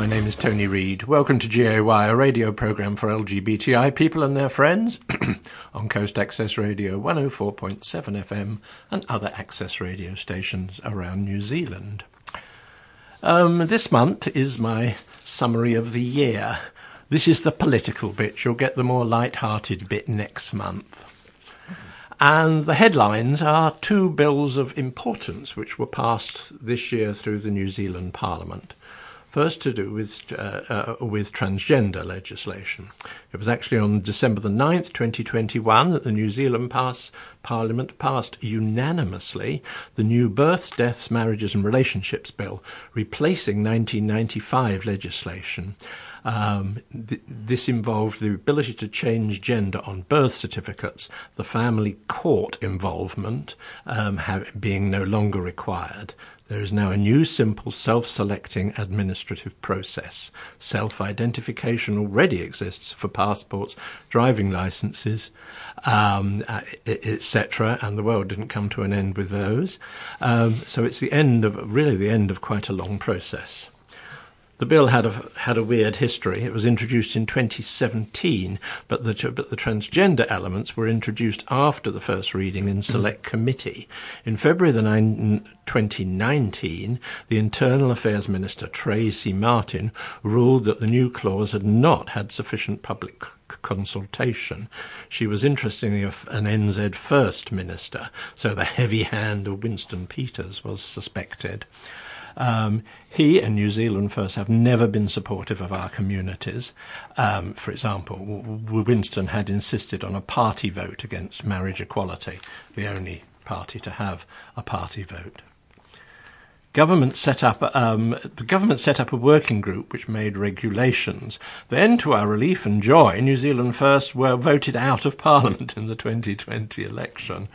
My name is Tony Reid. Welcome to GAY, a radio programme for LGBTI people and their friends on Coast Access Radio 104.7 FM and other access radio stations around New Zealand. Um, this month is my summary of the year. This is the political bit. You'll get the more light-hearted bit next month. And the headlines are two bills of importance which were passed this year through the New Zealand Parliament. First, to do with uh, uh, with transgender legislation. It was actually on December the 9th, 2021, that the New Zealand pass, Parliament passed unanimously the new Births, Deaths, Marriages and Relationships Bill, replacing 1995 legislation. Um, th- this involved the ability to change gender on birth certificates, the family court involvement um, have, being no longer required. There is now a new simple self-selecting administrative process. Self-identification already exists for passports, driving licenses, um, etc., and the world didn't come to an end with those. Um, so it's the end of, really the end of quite a long process. The bill had a had a weird history. It was introduced in 2017, but the but the transgender elements were introduced after the first reading in select committee. In February the 9, 2019, the Internal Affairs Minister Tracey Martin ruled that the new clause had not had sufficient public consultation. She was interestingly an NZ First Minister, so the heavy hand of Winston Peters was suspected. Um, he and New Zealand First have never been supportive of our communities. Um, for example, Winston had insisted on a party vote against marriage equality, the only party to have a party vote government set up um, the government set up a working group which made regulations. Then, to our relief and joy, New Zealand First were voted out of Parliament in the 2020 election.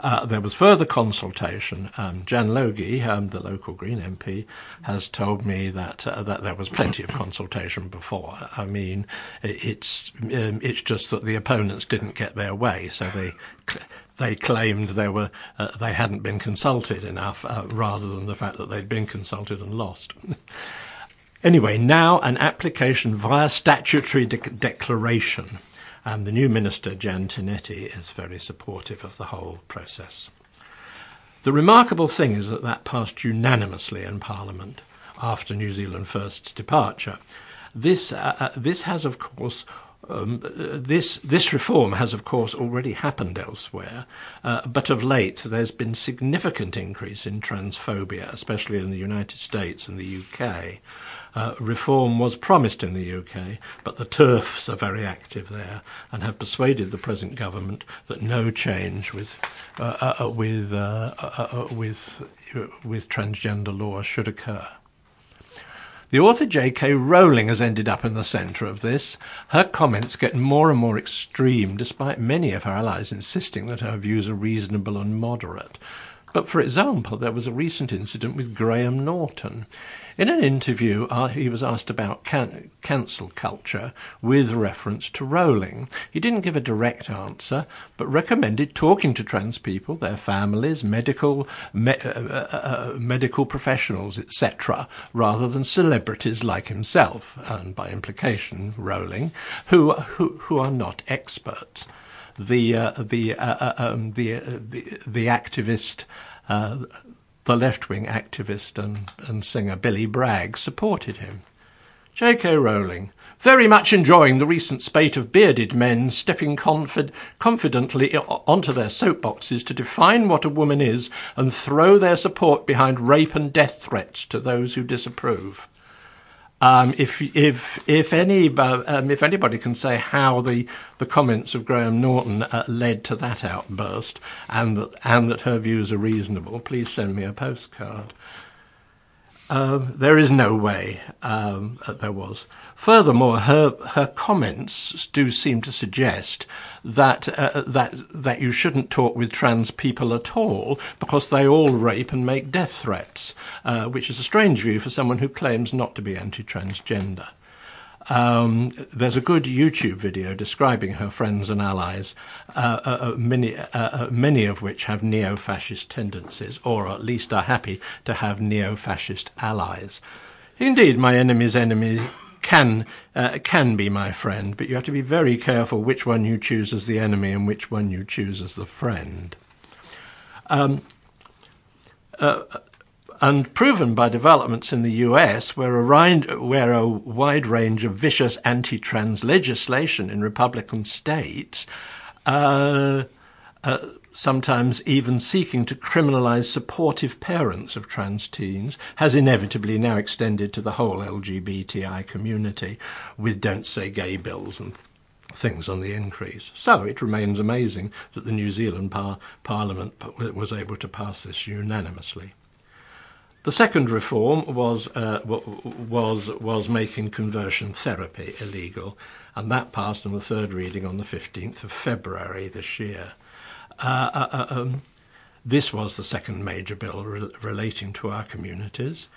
Uh, there was further consultation. Um, Jan Logie, um, the local Green MP, has told me that uh, that there was plenty of consultation before. I mean, it's um, it's just that the opponents didn't get their way, so they they claimed they were uh, they hadn't been consulted enough, uh, rather than the fact that they'd been consulted and lost. anyway, now an application via statutory de- declaration, and the new minister Jan Tinetti is very supportive of the whole process. The remarkable thing is that that passed unanimously in Parliament after New Zealand First's departure. This, uh, uh this has, of course, um, this this reform has, of course, already happened elsewhere, uh, but of late there's been significant increase in transphobia, especially in the United States and the UK. Uh, reform was promised in the UK, but the TERFs are very active there and have persuaded the present government that no change with uh, uh, uh with with with transgender law should occur. The author J.K. Rowling has ended up in the centre of this. Her comments get more and more extreme, despite many of her allies insisting that her views are reasonable and moderate. But for example, there was a recent incident with Graham Norton. In an interview, uh, he was asked about can- cancel culture with reference to Rowling. He didn't give a direct answer, but recommended talking to trans people, their families, medical, me- uh, uh, uh medical professionals, etc., rather than celebrities like himself, and by implication, Rowling, who, who, who are not experts. The, uh, the, uh, um, the, the, the activist the left wing activist and, and singer Billy Bragg supported him. J.K. Rowling, very much enjoying the recent spate of bearded men stepping confid- confidently onto their soapboxes to define what a woman is and throw their support behind rape and death threats to those who disapprove. Um, if if if any um, if anybody can say how the the comments of Graham Norton uh, led to that outburst and that and that her views are reasonable, please send me a postcard. Um, there is no way um, that there was. Furthermore, her her comments do seem to suggest that uh, that that you shouldn't talk with trans people at all because they all rape and make death threats, uh, which is a strange view for someone who claims not to be anti-transgender. Um, there's a good YouTube video describing her friends and allies, uh, uh, uh many, uh, uh, many of which have neo-fascist tendencies, or at least are happy to have neo-fascist allies. Indeed, my enemy's enemy can uh, can be my friend, but you have to be very careful which one you choose as the enemy and which one you choose as the friend. Um, uh, and proven by developments in the US, where a, rind, where a wide range of vicious anti trans legislation in Republican states, uh, uh, sometimes even seeking to criminalize supportive parents of trans teens, has inevitably now extended to the whole LGBTI community with Don't Say Gay bills and things on the increase. So it remains amazing that the New Zealand par- Parliament was able to pass this unanimously. The second reform was, uh, was, was making conversion therapy illegal, and that passed on the third reading on the 15th of February this year. Uh, uh, uh, um, this was the second major bill re- relating to our communities.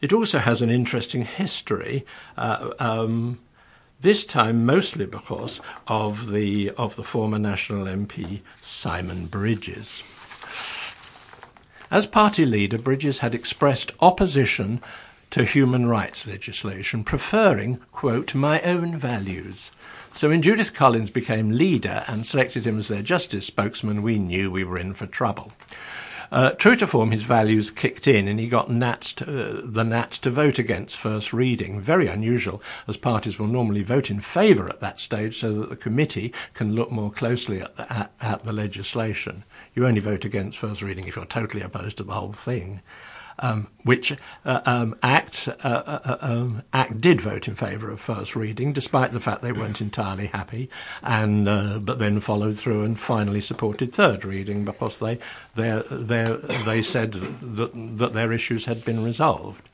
It also has an interesting history. Uh, um, this time mostly because of the of the former national MP Simon Bridges. As party leader, Bridges had expressed opposition to human rights legislation, preferring, quote, my own values. So when Judith Collins became leader and selected him as their justice spokesman, we knew we were in for trouble. Uh, true to form, his values kicked in, and he got Nats to, uh, the Nats to vote against first reading. Very unusual, as parties will normally vote in favour at that stage, so that the committee can look more closely at the, at, at the legislation. You only vote against first reading if you're totally opposed to the whole thing um, which uh, um, ACT, uh, uh, uh, um, ACT did vote in favour of first reading, despite the fact they weren't entirely happy, and uh, but then followed through and finally supported third reading because they they they said that, that their issues had been resolved.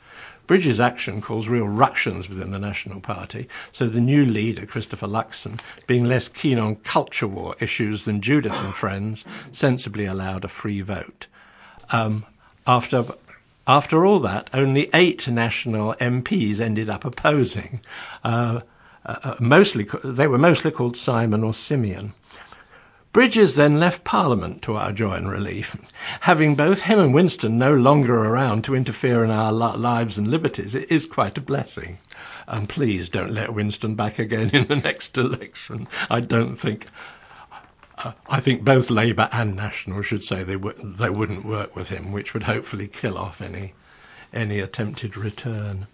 Bridges' action caused real ructions within the National Party, so the new leader, Christopher Luxon, being less keen on culture war issues than Judith and friends, sensibly allowed a free vote. Um, after after all that, only eight national MPs ended up opposing. Uh, uh, uh, mostly, they were mostly called Simon or Simeon. Bridges then left Parliament to our joy and relief. Having both him and Winston no longer around to interfere in our lives and liberties it is quite a blessing. And please don't let Winston back again in the next election. I don't think I think both Labour and National should say they, w- they wouldn't work with him, which would hopefully kill off any, any attempted return.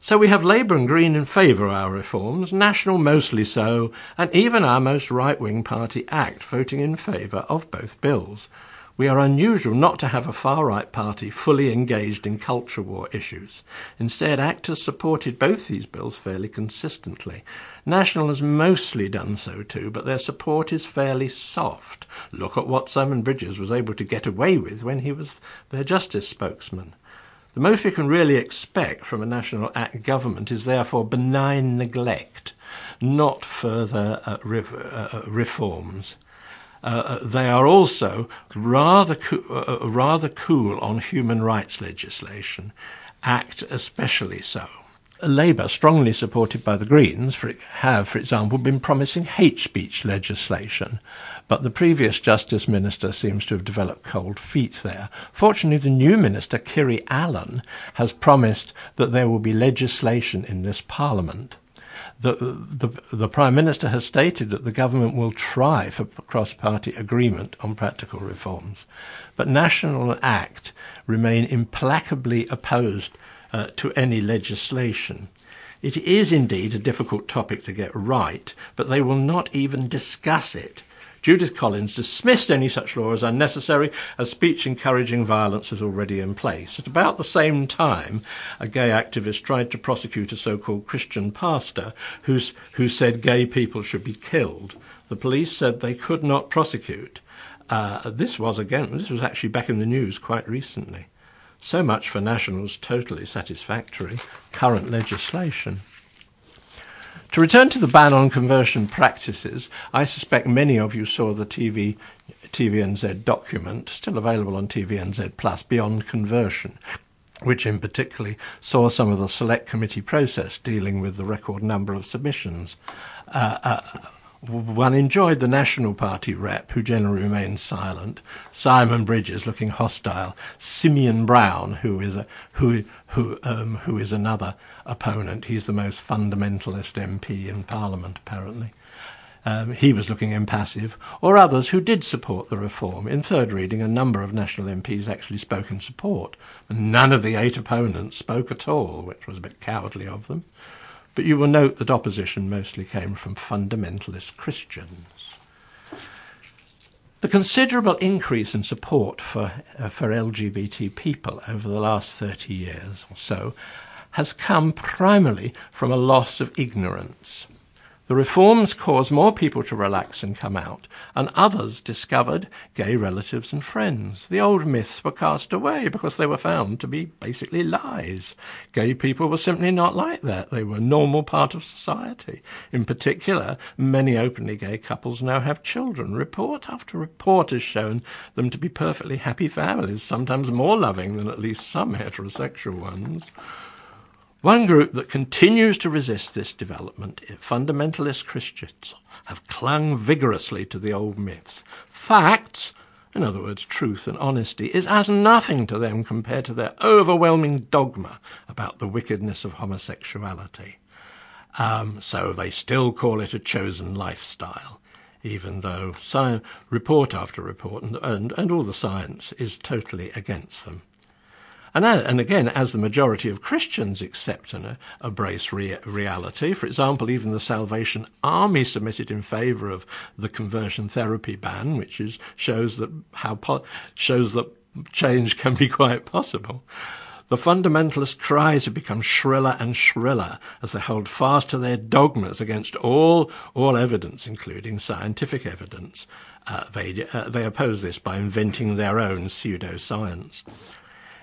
So we have Labour and Green in favour of our reforms, National mostly so, and even our most right wing party ACT voting in favour of both bills. We are unusual not to have a far right party fully engaged in culture war issues. Instead, ACT has supported both these bills fairly consistently. National has mostly done so too, but their support is fairly soft. Look at what Simon Bridges was able to get away with when he was their justice spokesman. The most we can really expect from a National Act government is therefore benign neglect, not further uh, uh, uh reforms. Uh, uh, they are also rather, co- uh, rather cool on human rights legislation, Act especially so. Labour, strongly supported by the Greens, for, have, for example, been promising hate speech legislation, but the previous Justice Minister seems to have developed cold feet there. Fortunately, the new Minister, Kiri Allan, has promised that there will be legislation in this Parliament. The, the, the Prime Minister has stated that the government will try for cross party agreement on practical reforms, but National Act remain implacably opposed uh, to any legislation. It is indeed a difficult topic to get right, but they will not even discuss it. Judith Collins dismissed any such law as unnecessary, as speech encouraging violence is already in place. At about the same time, a gay activist tried to prosecute a so called Christian pastor who said gay people should be killed. The police said they could not prosecute. Uh, this was again, this was actually back in the news quite recently. So much for National's totally satisfactory current legislation. To return to the ban on conversion practices, I suspect many of you saw the TV, TVNZ document, still available on TVNZ Plus, Beyond Conversion, which in particular saw some of the select committee process dealing with the record number of submissions. Uh, uh, one enjoyed the National Party rep, who generally remained silent, Simon Bridges looking hostile, Simeon Brown, who is a, who who um, who is another opponent. He's the most fundamentalist MP in Parliament, apparently. Um, he was looking impassive, or others who did support the reform. In third reading, a number of national MPs actually spoke in support, and none of the eight opponents spoke at all, which was a bit cowardly of them. But you will note that opposition mostly came from fundamentalist Christians. The considerable increase in support for, uh, for LGBT people over the last 30 years or so has come primarily from a loss of ignorance. The reforms caused more people to relax and come out, and others discovered gay relatives and friends. The old myths were cast away because they were found to be basically lies. Gay people were simply not like that. They were a normal part of society. In particular, many openly gay couples now have children. Report after report has shown them to be perfectly happy families, sometimes more loving than at least some heterosexual ones. One group that continues to resist this development, fundamentalist Christians, have clung vigorously to the old myths. Facts, in other words, truth and honesty, is as nothing to them compared to their overwhelming dogma about the wickedness of homosexuality. Um, so they still call it a chosen lifestyle, even though sci- report after report and, and, and all the science is totally against them. And, uh, and again, as the majority of Christians accept and uh, embrace rea- reality, for example, even the Salvation Army submitted in favour of the conversion therapy ban, which is, shows that how po- shows that change can be quite possible. The fundamentalist cry to become shriller and shriller as they hold fast to their dogmas against all all evidence, including scientific evidence. Uh, they, uh, they oppose this by inventing their own pseudoscience.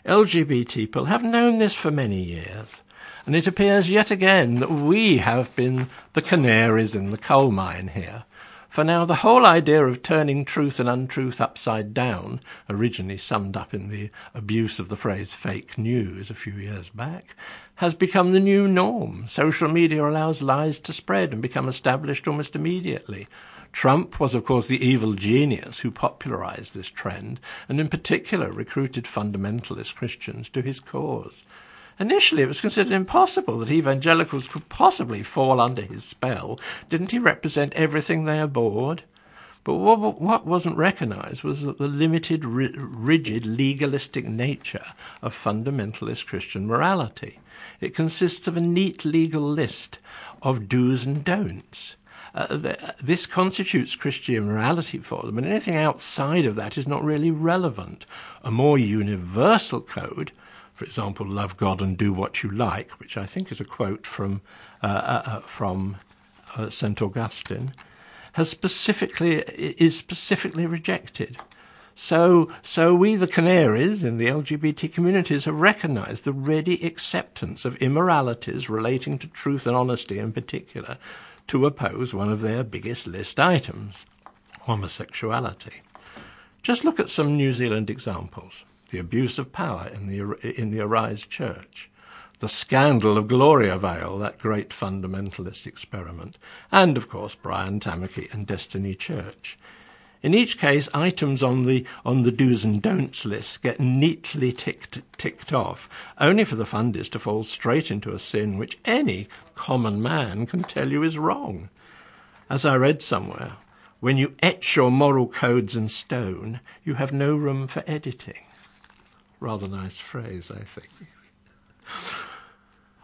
LGBT people have known this for many years, and it appears yet again that we have been the canaries in the coal mine here. For now, the whole idea of turning truth and untruth upside down, originally summed up in the abuse of the phrase fake news a few years back, has become the new norm. Social media allows lies to spread and become established almost immediately. Trump was, of course, the evil genius who popularized this trend, and in particular recruited fundamentalist Christians to his cause. Initially, it was considered impossible that evangelicals could possibly fall under his spell. Didn't he represent everything they abhorred? But what wasn't recognized was the limited, rigid, legalistic nature of fundamentalist Christian morality. It consists of a neat legal list of do's and don'ts. Uh, this constitutes Christian morality for them, and anything outside of that is not really relevant. A more universal code, for example, love God and do what you like, which I think is a quote from uh, uh, uh from uh, Saint Augustine, has specifically is specifically rejected. So, so we, the canaries in the LGBT communities, have recognized the ready acceptance of immoralities relating to truth and honesty in particular, to oppose one of their biggest list items homosexuality. Just look at some New Zealand examples the abuse of power in the, in the Arise Church, the scandal of Gloriavale, that great fundamentalist experiment, and of course Brian Tamaki and Destiny Church. In each case, items on the, on the do's and don'ts list get neatly ticked, ticked off, only for the funders to fall straight into a sin which any common man can tell you is wrong. As I read somewhere, when you etch your moral codes in stone, you have no room for editing. Rather nice phrase, I think.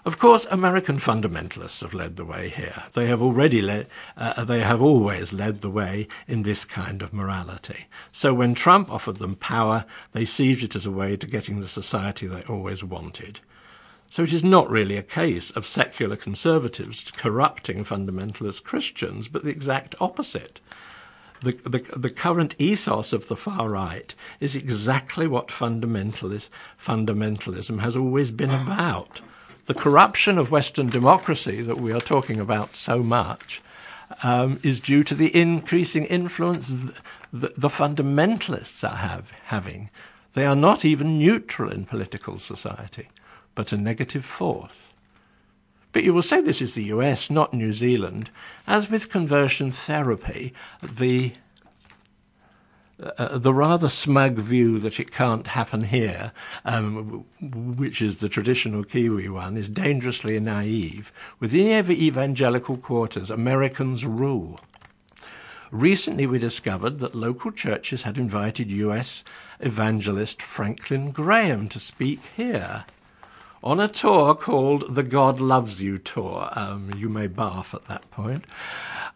Of course, American fundamentalists have led the way here. They have already led, uh, they have always led the way in this kind of morality. So when Trump offered them power, they seized it as a way to getting the society they always wanted. So it is not really a case of secular conservatives corrupting fundamentalist Christians, but the exact opposite. The, the, the, current ethos of the far right is exactly what fundamentalist, fundamentalism has always been about the corruption of Western democracy that we are talking about so much um, is due to the increasing influence th- the, the fundamentalists are have, having. They are not even neutral in political society, but a negative force. But you will say this is the US, not New Zealand. As with conversion therapy, the uh, the rather smug view that it can't happen here, um, which is the traditional Kiwi one, is dangerously naive. Within evangelical quarters, Americans rule. Recently, we discovered that local churches had invited US evangelist Franklin Graham to speak here on a tour called the God Loves You Tour. Um, you may barf at that point.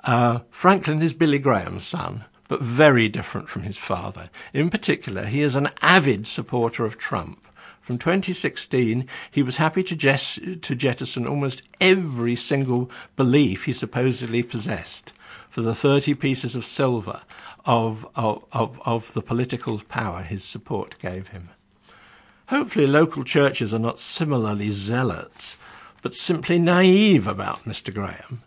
Uh, Franklin is Billy Graham's son but very different from his father. In particular, he is an avid supporter of Trump. From 2016, he was happy to, to jettison almost every single belief he supposedly possessed for the 30 pieces of silver of, of, of, of the political power his support gave him. Hopefully, local churches are not similarly zealots, but simply naive about Mr. Graham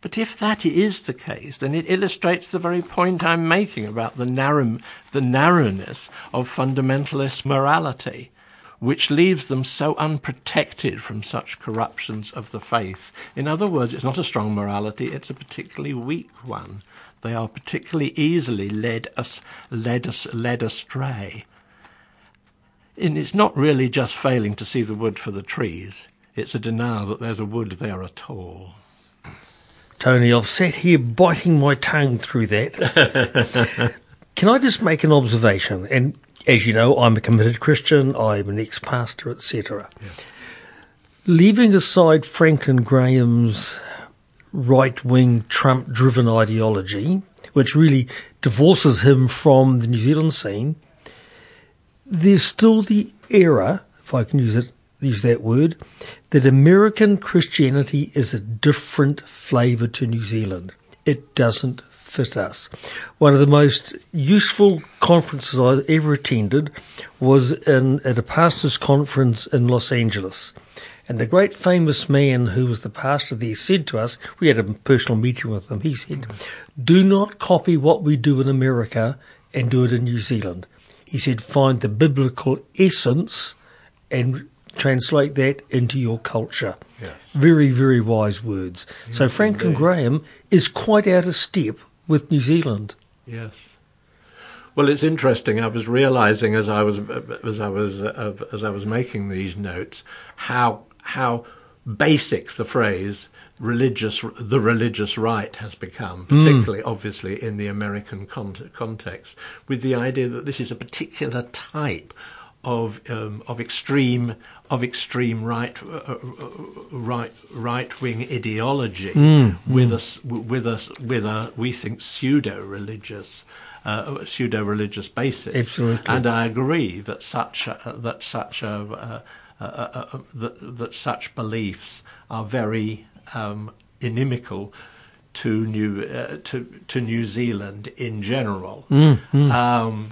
but if that is the case, then it illustrates the very point I'm making about the, narrow, the narrowness of fundamentalist morality, which leaves them so unprotected from such corruptions of the faith. In other words, it's not a strong morality, it's a particularly weak one. They are particularly easily led, led, led astray. And it's not really just failing to see the wood for the trees, it's a denial that there's a wood there at all. Tony, I've sat here biting my tongue through that. Can I just make an observation? And as you know, I'm a committed Christian, I'm an ex pastor, etc. Yeah. Leaving aside Franklin Graham's right wing Trump driven ideology, which really divorces him from the New Zealand scene, there's still the era, if I can use it, use that word, that American Christianity is a different flavour to New Zealand. It doesn't fit us. One of the most useful conferences I ever attended was in, at a pastor's conference in Los Angeles. And the great famous man who was the pastor there said to us, we had a personal meeting with him, he said, do not copy what we do in America and do it in New Zealand. He said, find the biblical essence and translate that into your culture. Yes. Very, very wise words. Yes, so Franklin indeed. Graham is quite out of step with New Zealand. Yes. Well, it's interesting. I was realizing as I was as I was uh, as I was making these notes how how basic the phrase religious the religious right has become, hmm. particularly mm. obviously in the American con- context, with the idea that this is a particular type of um, of extreme of extreme right uh, uh, right right wing ideology mm, with mm. a with a with a we think pseudo religious uh, pseudo religious basis. Absolutely, and I agree that such uh, that such uh, uh, that that such beliefs are very um, inimical to New to to New Zealand in general. Mm. Um,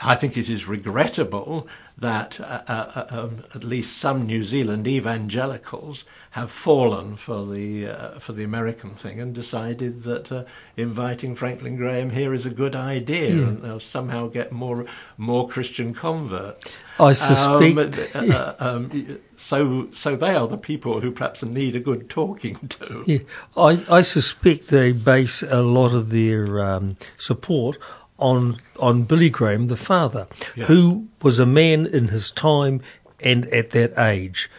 I think it is regrettable that uh, uh, uh, um, at least some New Zealand evangelicals have fallen for the uh, for the American thing and decided that uh, inviting Franklin Graham here is a good idea yeah. and they'll somehow get more more Christian converts. I suspect. Um, uh, um, so so they are the people who perhaps need a good talking to. Yeah, I I suspect they base a lot of their um, support on on Billy Graham, the father, yeah. who was a man in his time and at that age.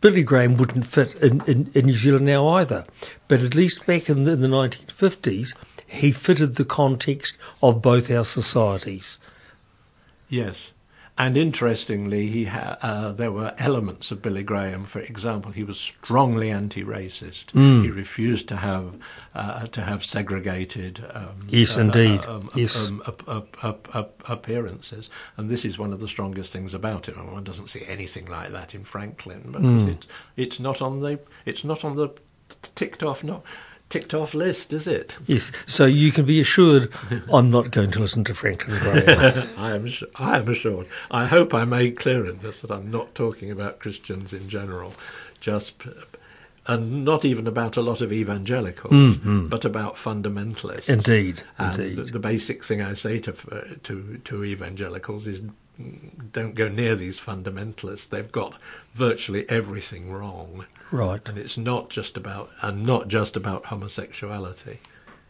Billy Graham wouldn't fit in, in, in New Zealand now either, but at least back in the, in the 1950s, he fitted the context of both our societies. Yes. And interestingly, he ha- uh, there were elements of Billy Graham. For example, he was strongly anti-racist. Mm. He refused to have uh, to have segregated um, yes, uh, indeed, um, yes. Um, appearances. And this is one of the strongest things about him. one doesn't see anything like that in Franklin, but mm. it, it's not on the it's not on the ticked off no ticked off list, is it? Yes. So you can be assured I'm not going to listen to Franklin Graham. I am. I am assured. I hope I made clear in this that I'm not talking about Christians in general, just and not even about a lot of evangelicals, mm-hmm. but about fundamentalists. Indeed, and indeed. The, the, basic thing I say to uh, to to evangelicals is don't go near these fundamentalists. They've got virtually everything wrong, Right. and it's not just about and not just about homosexuality.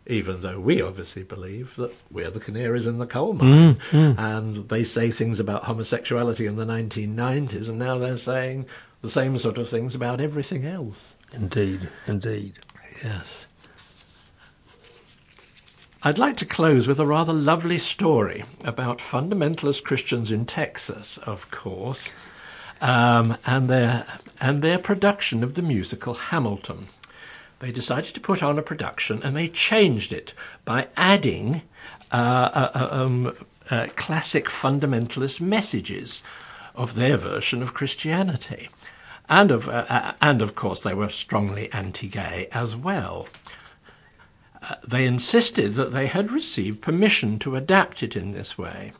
Even though we obviously believe that we're the canaries in the coal mine, mm, mm. and they say things about homosexuality in the 1990s, and now they're saying the same sort of things about everything else. Indeed. Indeed. Yes. I'd like to close with a rather lovely story about fundamentalist Christians in Texas, of course, um, and their and their production of the musical Hamilton. They decided to put on a production, and they changed it by adding uh, uh, uh, um, uh, classic fundamentalist messages of their version of Christianity, and of uh, uh, and of course they were strongly anti-gay as well they insisted that they had received permission to adapt it in this way.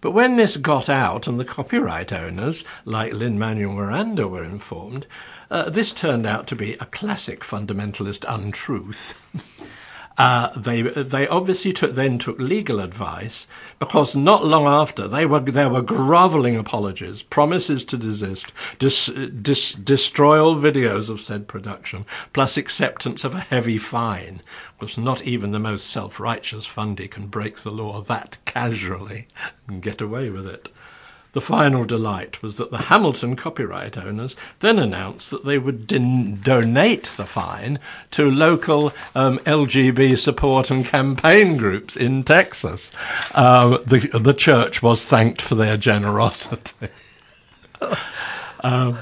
But when this got out and the copyright owners, like Lin Manuel Miranda, were informed, uh, this turned out to be a classic fundamentalist untruth. Uh, they they obviously took, then took legal advice because not long after they were there were grovelling apologies, promises to desist, dis, dis, destroy all videos of said production, plus acceptance of a heavy fine. Was not even the most self-righteous fundy can break the law that casually and get away with it. The final delight was that the Hamilton copyright owners then announced that they would din- donate the fine to local um, LGB support and campaign groups in Texas. Um, the, the church was thanked for their generosity. Um,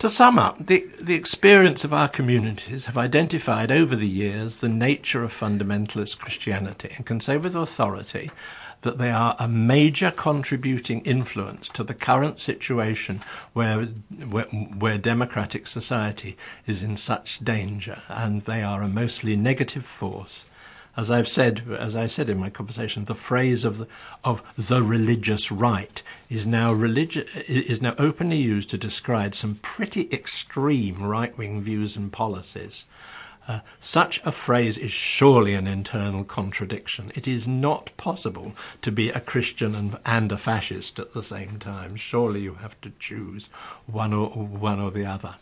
to sum up, the, the experience of our communities have identified over the years the nature of fundamentalist Christianity and can say with authority that they are a major contributing influence to the current situation where, where, where democratic society is in such danger, and they are a mostly negative force. As I've said, as I said in my conversation, the phrase of the, of the religious right is now religi- is now openly used to describe some pretty extreme right-wing views and policies. Uh, such a phrase is surely an internal contradiction. It is not possible to be a Christian and, and a fascist at the same time. Surely you have to choose one or one or the other.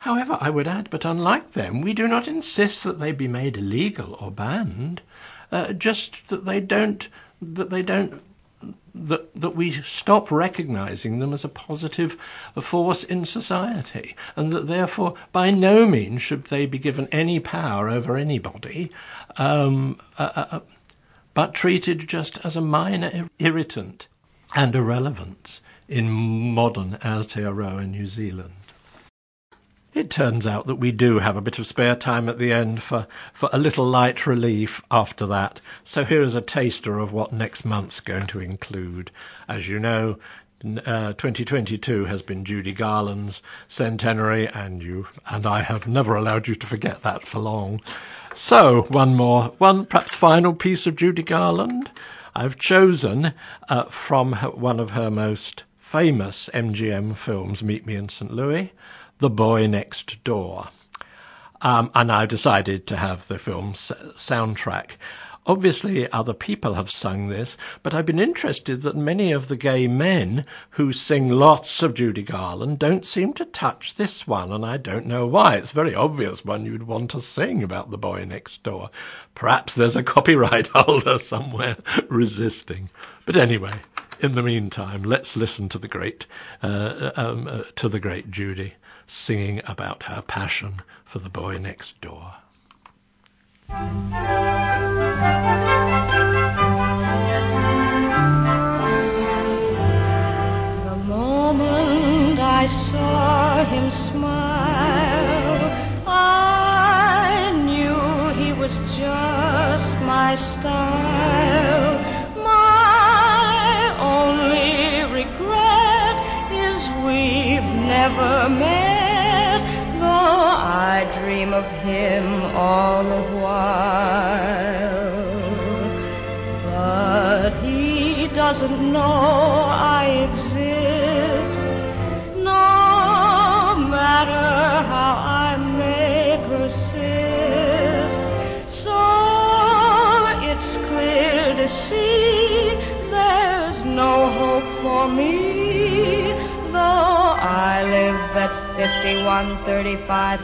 However, I would add, but unlike them, we do not insist that they be made illegal or banned. Uh, just that they don't that they don't that that we stop recognizing them as a positive force in society, and that therefore by no means should they be given any power over anybody, um, uh, uh, but treated just as a minor irritant and irrelevance in modern Aotearoa New Zealand. It turns out that we do have a bit of spare time at the end for, for a little light relief after that. So here is a taster of what next month's going to include. As you know, uh, 2022 has been Judy Garland's centenary, and you and I have never allowed you to forget that for long. So one more, one perhaps final piece of Judy Garland. I've chosen uh, from her, one of her most famous MGM films, Meet Me in St. Louis. The Boy Next Door. Um, and I decided to have the film's soundtrack. Obviously, other people have sung this, but I've been interested that many of the gay men who sing lots of Judy Garland don't seem to touch this one, and I don't know why. It's a very obvious one you'd want to sing about the boy next door. Perhaps there's a copyright holder somewhere resisting. But anyway, in the meantime, let's listen to the great, uh, um, uh, to the great Judy singing about her passion for the boy next door. The moment I saw him smile,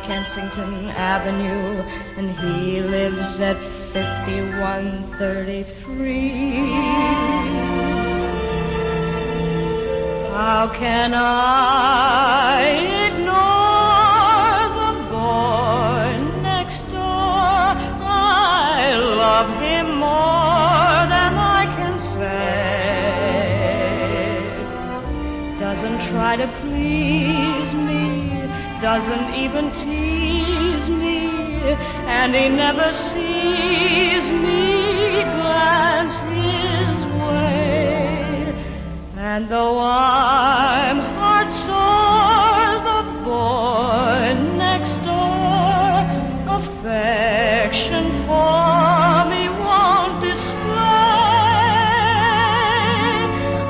Kensington Avenue, and he lives at 5133. How can I doesn't even tease me, and he never sees me glance his way. And though I'm heart sore, the boy next door affection for me won't display.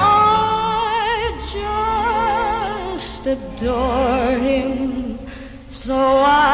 I just adore him, so I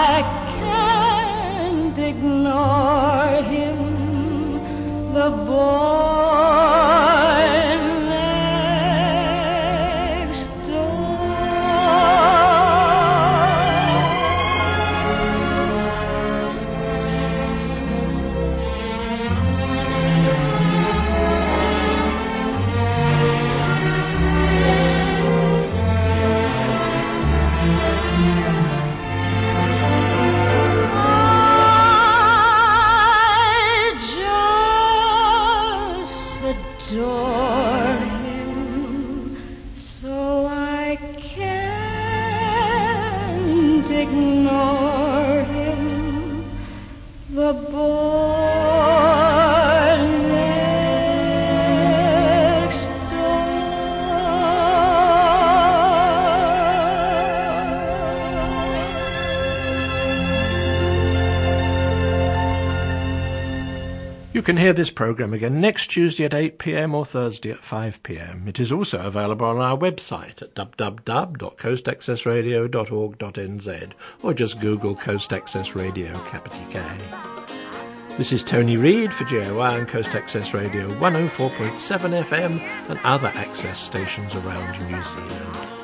can hear this program again next Tuesday at 8 pm or Thursday at 5 pm. It is also available on our website at www.coastaccessradio.org.nz or just Google Coast Access Radio Kapiti K. This is Tony Reid for GOI and Coast Access Radio 104.7 FM and other access stations around New Zealand.